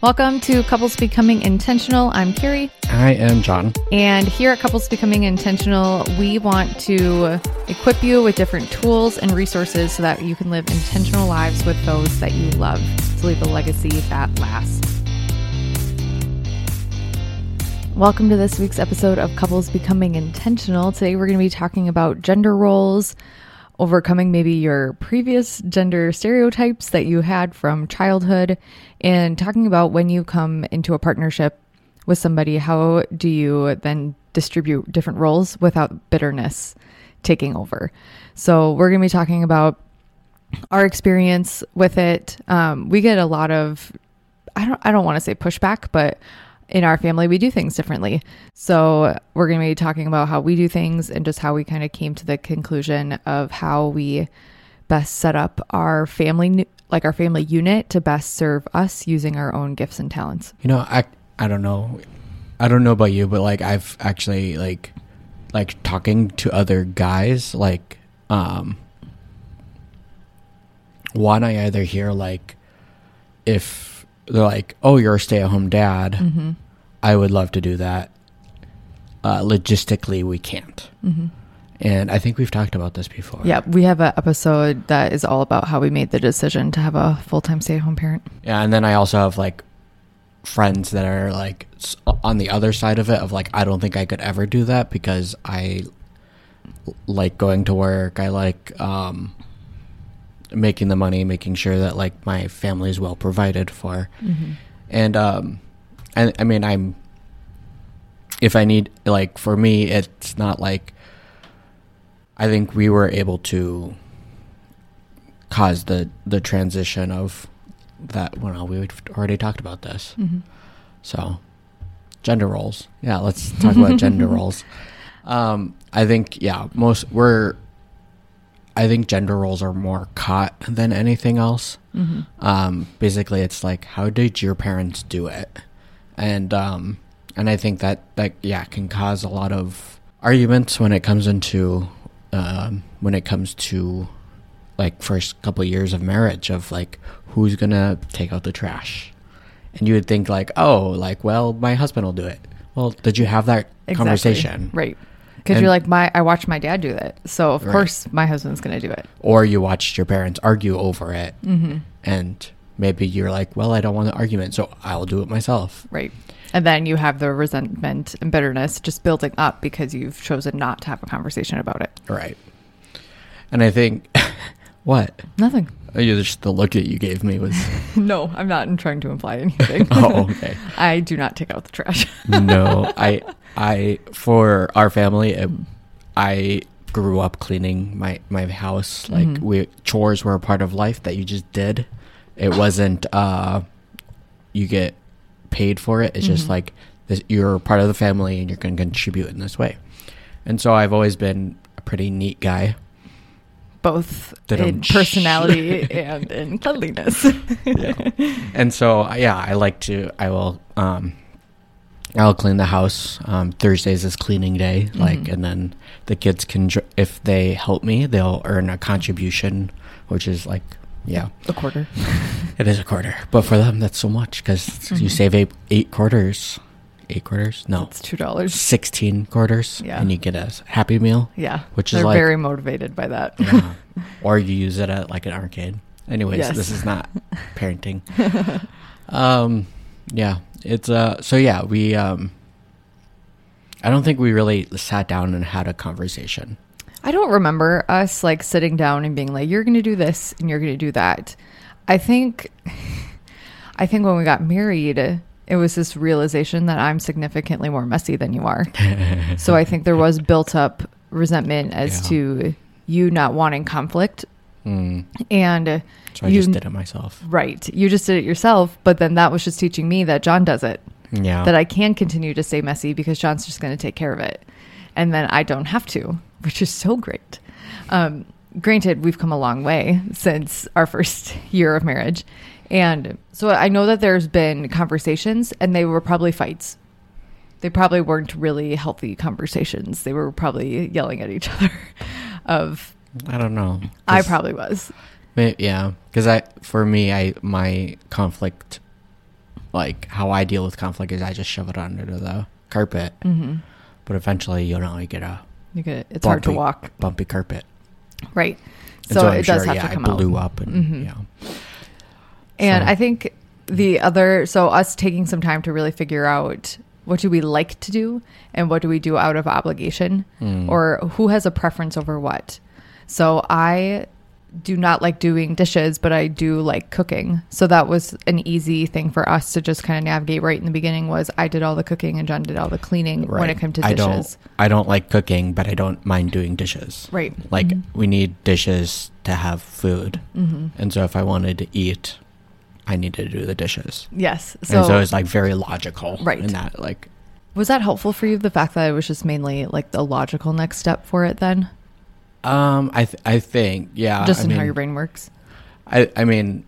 Welcome to Couples Becoming Intentional. I'm Carrie. I am John. And here at Couples Becoming Intentional, we want to equip you with different tools and resources so that you can live intentional lives with those that you love to leave a legacy that lasts. Welcome to this week's episode of Couples Becoming Intentional. Today we're going to be talking about gender roles, overcoming maybe your previous gender stereotypes that you had from childhood and talking about when you come into a partnership with somebody, how do you then distribute different roles without bitterness taking over? So, we're going to be talking about our experience with it. Um, we get a lot of, I don't, I don't want to say pushback, but in our family, we do things differently. So, we're going to be talking about how we do things and just how we kind of came to the conclusion of how we best set up our family, like our family unit, to best serve us using our own gifts and talents. You know, I I don't know, I don't know about you, but like I've actually like like talking to other guys, like um, one I either hear like if they're like, "Oh, you're a stay-at-home dad," mm-hmm. I would love to do that. Uh, logistically, we can't. Mm-hmm. And I think we've talked about this before. Yeah, we have an episode that is all about how we made the decision to have a full-time stay-at-home parent. Yeah, and then I also have like friends that are like on the other side of it of like I don't think I could ever do that because I like going to work. I like um making the money, making sure that like my family is well provided for. Mm-hmm. And um and I mean I'm if I need like for me it's not like I think we were able to cause the the transition of that well we've already talked about this. Mm-hmm. So gender roles. Yeah, let's talk about gender roles. Um I think yeah, most we're I think gender roles are more caught than anything else. Mm-hmm. Um, basically, it's like, how did your parents do it? And um, and I think that that yeah can cause a lot of arguments when it comes into um, when it comes to like first couple years of marriage of like who's gonna take out the trash, and you would think like oh like well my husband will do it. Well, did you have that exactly. conversation? Right. Because you're like my, I watched my dad do that, so of right. course my husband's going to do it. Or you watched your parents argue over it, mm-hmm. and maybe you're like, well, I don't want an argument, so I'll do it myself. Right. And then you have the resentment and bitterness just building up because you've chosen not to have a conversation about it. Right. And I think, what? Nothing. Oh, just the look that you gave me was. no, I'm not trying to imply anything. oh, okay. I do not take out the trash. no, I I for our family, it, I grew up cleaning my my house. Like mm-hmm. we chores were a part of life that you just did. It wasn't uh, you get paid for it. It's mm-hmm. just like this, you're part of the family and you're going to contribute in this way. And so I've always been a pretty neat guy. Both in personality and in cleanliness. yeah. And so, yeah, I like to, I will, um, I'll clean the house. Um, Thursdays is cleaning day, mm-hmm. like, and then the kids can, if they help me, they'll earn a contribution, which is like, yeah, a quarter. it is a quarter, but for them, that's so much because mm-hmm. you save eight, eight quarters. Eight quarters? No, it's two dollars. Sixteen quarters. Yeah, and you get a Happy Meal. Yeah, which They're is like, very motivated by that. yeah. or you use it at like an arcade. Anyways, yes. this is not parenting. um, yeah, it's uh. So yeah, we um. I don't think we really sat down and had a conversation. I don't remember us like sitting down and being like, "You're going to do this and you're going to do that." I think, I think when we got married, it was this realization that I'm significantly more messy than you are. so I think there was built up resentment as yeah. to you not wanting conflict. Mm. And so I you, just did it myself. Right. You just did it yourself. But then that was just teaching me that John does it. Yeah. That I can continue to stay messy because John's just going to take care of it. And then I don't have to, which is so great. Um, granted, we've come a long way since our first year of marriage. And so I know that there's been conversations and they were probably fights. They probably weren't really healthy conversations. They were probably yelling at each other of I don't know. I probably was. Yeah, because I for me, I my conflict like how I deal with conflict is I just shove it under the carpet. Mm-hmm. But eventually, you know, you get a You get it's hard to walk. bumpy carpet. Right. So, I'm it does have yeah, to come I blew out. up and Mhm. yeah. And So- I think the other, so us taking some time to really figure out what do we like to do and what do we do out of obligation Mm. or who has a preference over what. So I do not like doing dishes, but I do like cooking. So that was an easy thing for us to just kind of navigate right in the beginning was I did all the cooking and John did all the cleaning when it came to I dishes. don't I don't like cooking, but I don't mind doing dishes. Right. Like Mhm. we need dishes to have food. Mhm. And so if I wanted to eat, I needed to do the dishes. Yes. and so it's like very logical Right. in that like Was that helpful for you? The fact that it was just mainly like the logical next step for it then? Um I th- I think yeah just I in how your brain works. I I mean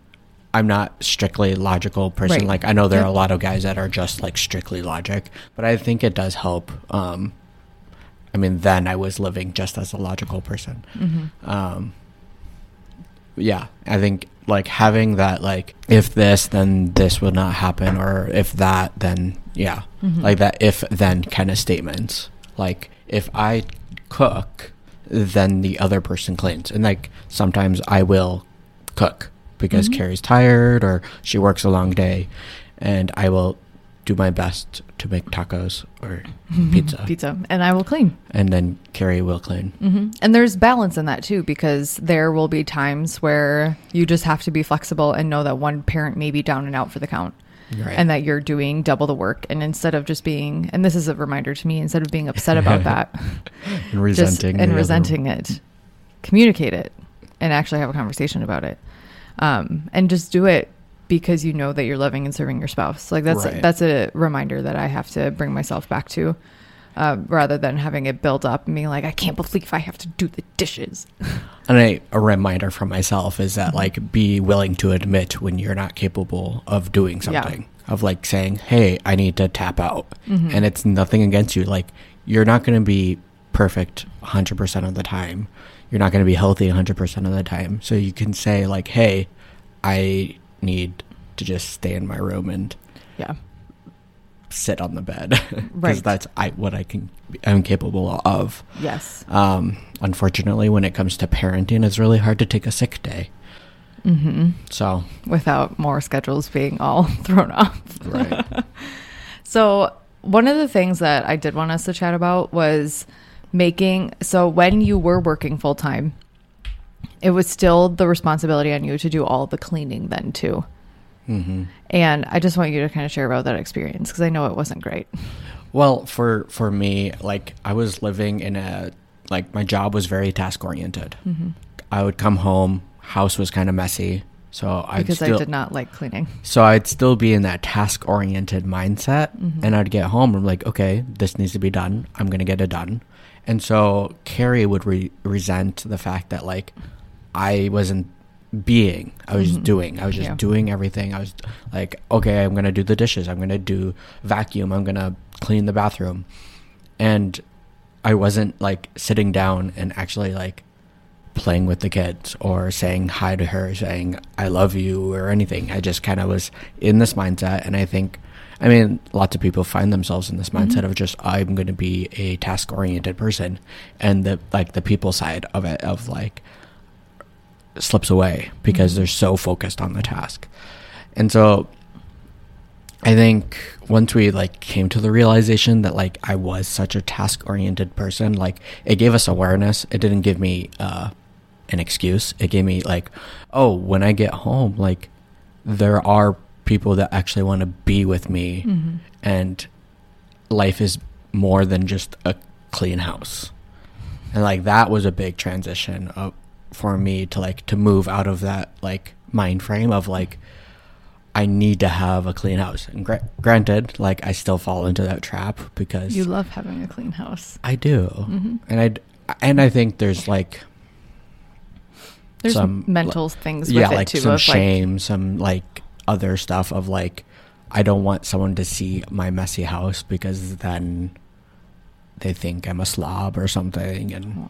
I'm not strictly logical person. Right. Like I know there are a lot of guys that are just like strictly logic, but I think it does help. Um, I mean, then I was living just as a logical person. Mm-hmm. Um, yeah, I think like having that like if this then this would not happen, or if that then yeah, Mhm. like that if then kind of statements. Like if I cook, then the other person cleans, and like sometimes I will cook because Mhm. Carrie's tired or she works a long day, and I will do my best to make tacos or pizza, Pizza. And I will clean. and then Carrie will clean. hmm And there's balance in that too, because there will be times where you just have to be flexible and know that one parent may be down and out for the count. Right. And that you're doing double the work. And instead of just being, and this is a reminder to me, instead of being upset about that, and resenting and other- resenting it, communicate it and actually have a conversation about it. Um, and just do it because you know that you're loving and serving your spouse. Like that's Right. that's a reminder that I have to bring myself back to, uh, rather than having it build up and being like, I can't believe I have to do the dishes. And a, a reminder for myself is Mm-hmm. that like be willing to admit when you're not capable of doing Yeah. something. Of like saying, "Hey, I need to tap out," Mhm. and it's nothing against you. Like you're not going to be perfect 100 percent of the time. You're not going to be healthy 100 percent of the time. So you can say like, "Hey, I need to just stay in my room and Yeah. Sit on the bed because Right. that's I what I can I'm capable of." Yes. Um, unfortunately, when it comes to parenting, it's really hard to take a sick day. Mm-hmm. So, Without more schedules being all thrown off. right. So, one of the things that I did want us to chat about was making so when you were working full time, it was still the responsibility on you to do all the cleaning then too. Hmm And I just want you to kind of share about that experience because I know it wasn't great. Well, for for me, like I was living in a like my job was very task oriented. Mm-hmm. I would come home, house was kind of messy, so I Because still I did not like cleaning. so I'd still be in that task oriented mindset, Mhm. and I'd get home. I'm like, okay, this needs to be done. I'm gonna get it done. And so Carrie would re- resent the fact that like I wasn't being. I was Mhm. doing. I was just Yeah. doing everything. I was like, okay, I'm gonna do the dishes. I'm gonna do vacuum. I'm gonna clean the bathroom, and I wasn't like sitting down and actually like playing with the kids or saying hi to her, saying I love you or anything. I just kind of was in this mindset, and I think. I mean, lots of people find themselves in this mindset Mhm. of just I'm going to be a task oriented person, and the like the people side of it of like slips away because Mhm. they're so focused on the task. And so I think once we like came to the realization that like I was such a task oriented person, like it gave us awareness. It didn't give me uh an excuse. It gave me like, oh, when I get home, like there are people that actually want to be with me Mhm. and life is more than just a clean house and like that was a big transition of, for me to like to move out of that like mind frame of like i need to have a clean house and gra- granted like i still fall into that trap because You love having a clean house. i do Mhm. and i and i think there's like There's some mental things with yeah it like too. some shame some like other stuff of like i don't want someone to see my messy house because then they think i'm a slob or something and Like,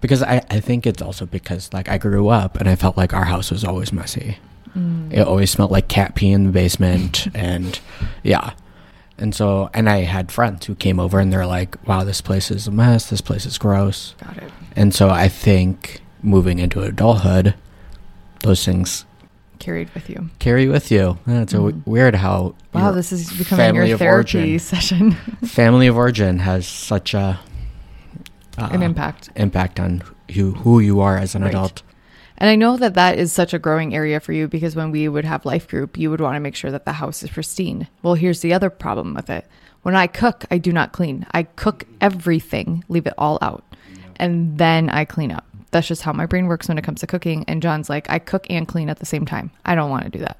because I, I think it's also because like I grew up and I felt like our house was always messy. Mm. It always smelled like cat pee in the basement, and yeah. And so, and I had friends who came over and they're like, "Wow, this place is a mess. This place is gross." Got it. And so, I think moving into adulthood, those things Carried with you. carry with you. Yeah, It's a w- Mhm. weird how Wow, this is becoming your therapy origin- session. family of origin has such a uh, An impact. impact on who who you are as an Right. adult. And I know that that is such a growing area for you because when we would have life group, you would want to make sure that the house is pristine. Well, here's the other problem with it. When I cook, I do not clean. I cook everything, leave it all out, and then I clean up. That's just how my brain works when it comes to cooking. And John's like, I cook and clean at the same time. I don't want to do that.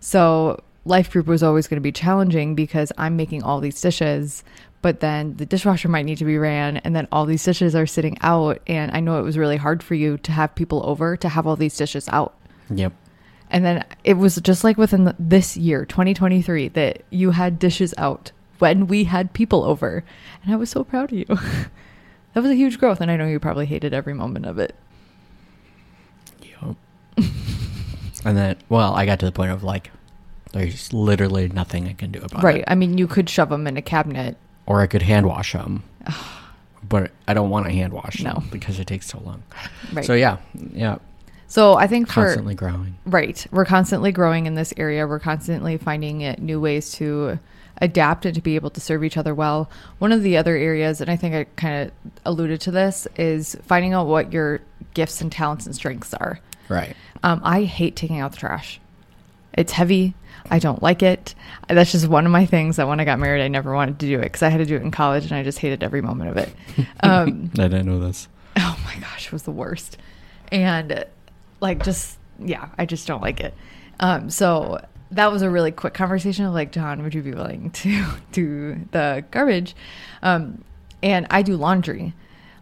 So life group was always going to be challenging because I'm making all these dishes, but then the dishwasher might need to be ran, and then all these dishes are sitting out. And I know it was really hard for you to have people over to have all these dishes out. Yep. And then it was just like within the, this year, 2023, that you had dishes out when we had people over. And I was so proud of you. that was a huge growth. And I know you probably hated every moment of it. Yep. and then, well, I got to the point of like, there's literally nothing I can do about it. Right. I mean, you could shove them in a cabinet. Or I could hand wash them, but I don't want to hand wash No. them because it takes so long. Right. So yeah, yeah, So I think for constantly growing. Right. We're constantly growing in this area. We're constantly finding it new ways to adapt and to be able to serve each other well. One of the other areas, and I think I kind of alluded to this, is finding out what your gifts and talents and strengths are. Right. Um, I hate taking out the trash. It's heavy. I don't like it. That's just one of my things that when I got married, I never wanted to do it because I had to do it in college and I just hated every moment of it. Um, I didn't know this. oh my gosh, it was the worst. And like, just, yeah, I just don't like it. Um, so that was a really quick conversation of like, John, would you be willing to do the garbage? Um, and I do laundry.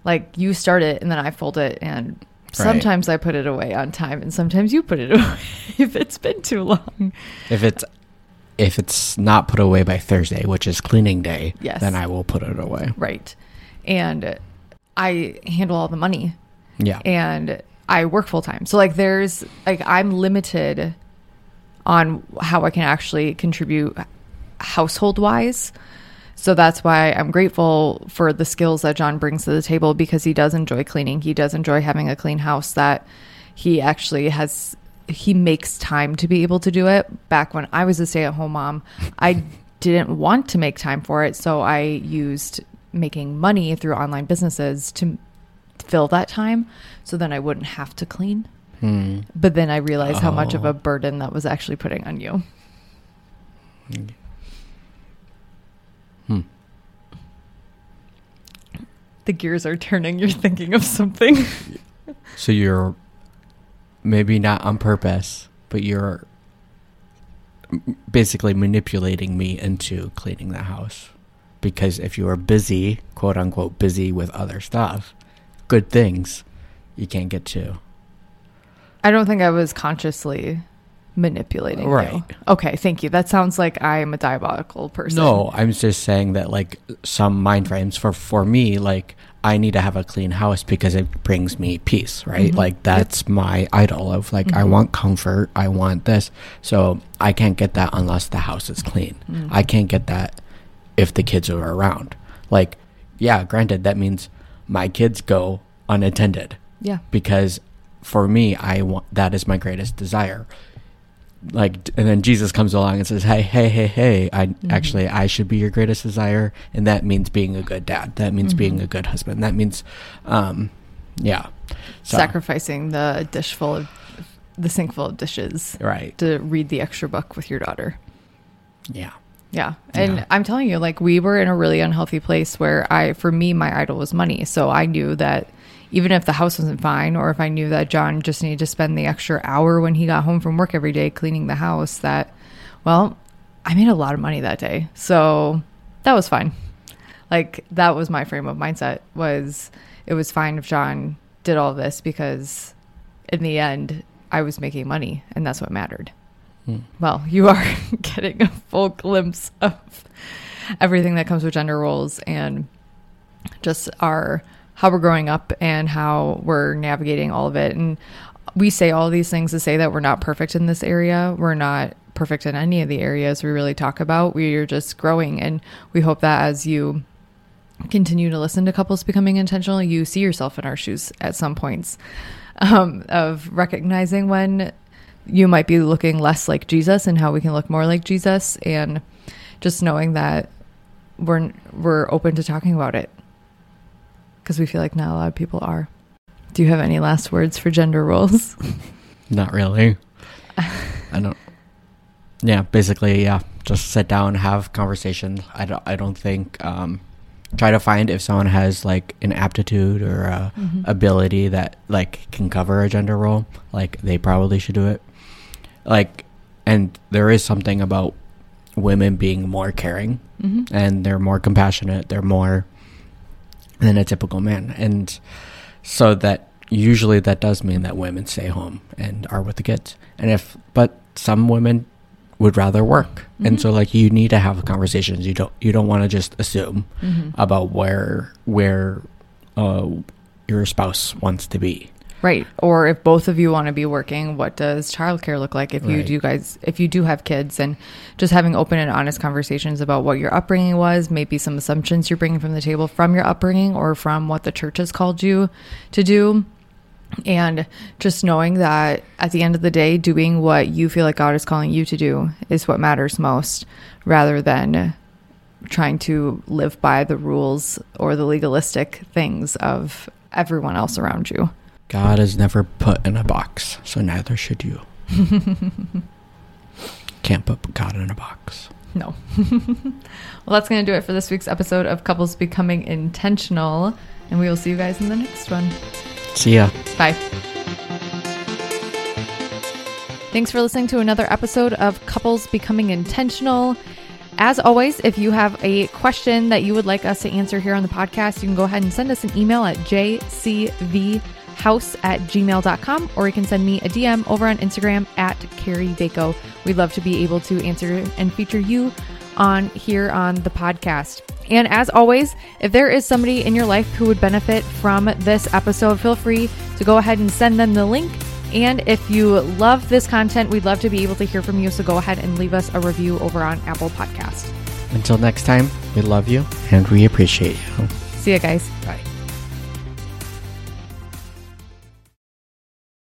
Like, you start it and then I fold it and. Sometimes I put it away on time and sometimes you put it away if it's been too long. If it's if it's not put away by Thursday, which is cleaning day, Yes. then I will put it away. Right. And I handle all the money Yeah. and I work full time. So like there's like I'm limited on how I can actually contribute household wise. So that's why I'm grateful for the skills that John brings to the table because he does enjoy cleaning. He does enjoy having a clean house that he actually has he makes time to be able to do it. Back when I was a stay-at-home mom, I didn't want to make time for it, so I used making money through online businesses to fill that time so then I wouldn't have to clean. Hmm. But then I realized how much of Oh. a burden that was actually putting on you. The gears are turning. You're thinking of something. So you're maybe not on purpose, but you're basically manipulating me into cleaning the house. Because if you are busy, quote unquote, busy with other stuff, good things, you can't get to. I don't think I was consciously manipulating Right. you. Okay, thank you. That sounds like I am a diabolical person. No, I'm just saying that like some mind frames for for me, like I need to have a clean house because it brings me peace, right? Mhm. Like that's my idol of like I Mhm. want comfort, I want this. So I can't get that unless the house is clean. Mm. I can't get that if the kids are around. Like, yeah, granted that means my kids go unattended Yeah. because for me I want that is my greatest desire. Like and then Jesus comes along and says, "Hey, hey, hey, hey, I Mhm. actually I should be your greatest desire." And that means being a good dad. That means being Mhm. a good husband. That means um yeah. So, Sacrificing the dish full of the sink full of dishes right. to read the extra book with your daughter. Yeah. Yeah. And Yeah. I'm telling you, like, we were in a really unhealthy place where I, for me, my idol was money. So I knew that even if the house wasn't fine, or if I knew that John just needed to spend the extra hour when he got home from work every day cleaning the house, that, well, I made a lot of money that day. So that was fine. Like, that was my frame of mindset was it was fine if John did all this because in the end, I was making money and that's what mattered. Hmm. Well, you are getting a full glimpse of everything that comes with gender roles and just our how we're growing up and how we're navigating all of it. And we say all these things to say that we're not perfect in this area. We're not perfect in any of the areas we really talk about. We're just growing. And we hope that as you continue to listen to couples becoming intentional, you see yourself in our shoes at some points um, of recognizing when you might be looking less like Jesus and how we can look more like Jesus. And just knowing that we're, we're open to talking about it because we feel like not a lot of people are. Do you have any last words for gender roles? Not really. I don't. Yeah, basically, yeah. Just sit down, have conversations. I don't. I don't think. Um, try to find if someone has like an aptitude or a Mhm. ability that like can cover a gender role. Like they probably should do it. Like, and there is something about women being more caring hmm and they're more compassionate. They're more than a typical man, and so that usually that does mean that women stay home and are with the kids. And if but some women would rather work, and Mhm. so like you need to have conversations. You don't you don't want to just assume hmm about where where uh, your spouse wants to be. Right. Or if both of you want to be working, what does childcare look like if you Right. do guys if you do have kids and just having open and honest conversations about what your upbringing was, maybe some assumptions you're bringing from the table from your upbringing or from what the church has called you to do. And just knowing that at the end of the day, doing what you feel like God is calling you to do is what matters most rather than trying to live by the rules or the legalistic things of everyone else around you. God is never put in a box, so neither should you. Can't put God in a box. No. well, that's going to do it for this week's episode of Couples Becoming Intentional. And we will see you guys in the next one. See ya. Bye. Thanks for listening to another episode of Couples Becoming Intentional. As always, if you have a question that you would like us to answer here on the podcast, you can go ahead and send us an email at jcvhouse at gmail.com or you can send me a DM over on Instagram at Carrie Vaco. We'd love to be able to answer and feature you on here on the podcast. And as always, if there is somebody in your life who would benefit from this episode, feel free to go ahead and send them the link. And if you love this content, we'd love to be able to hear from you. So go ahead and leave us a review over on Apple Podcast. Until next time, we love you and we appreciate you. See you guys. Bye.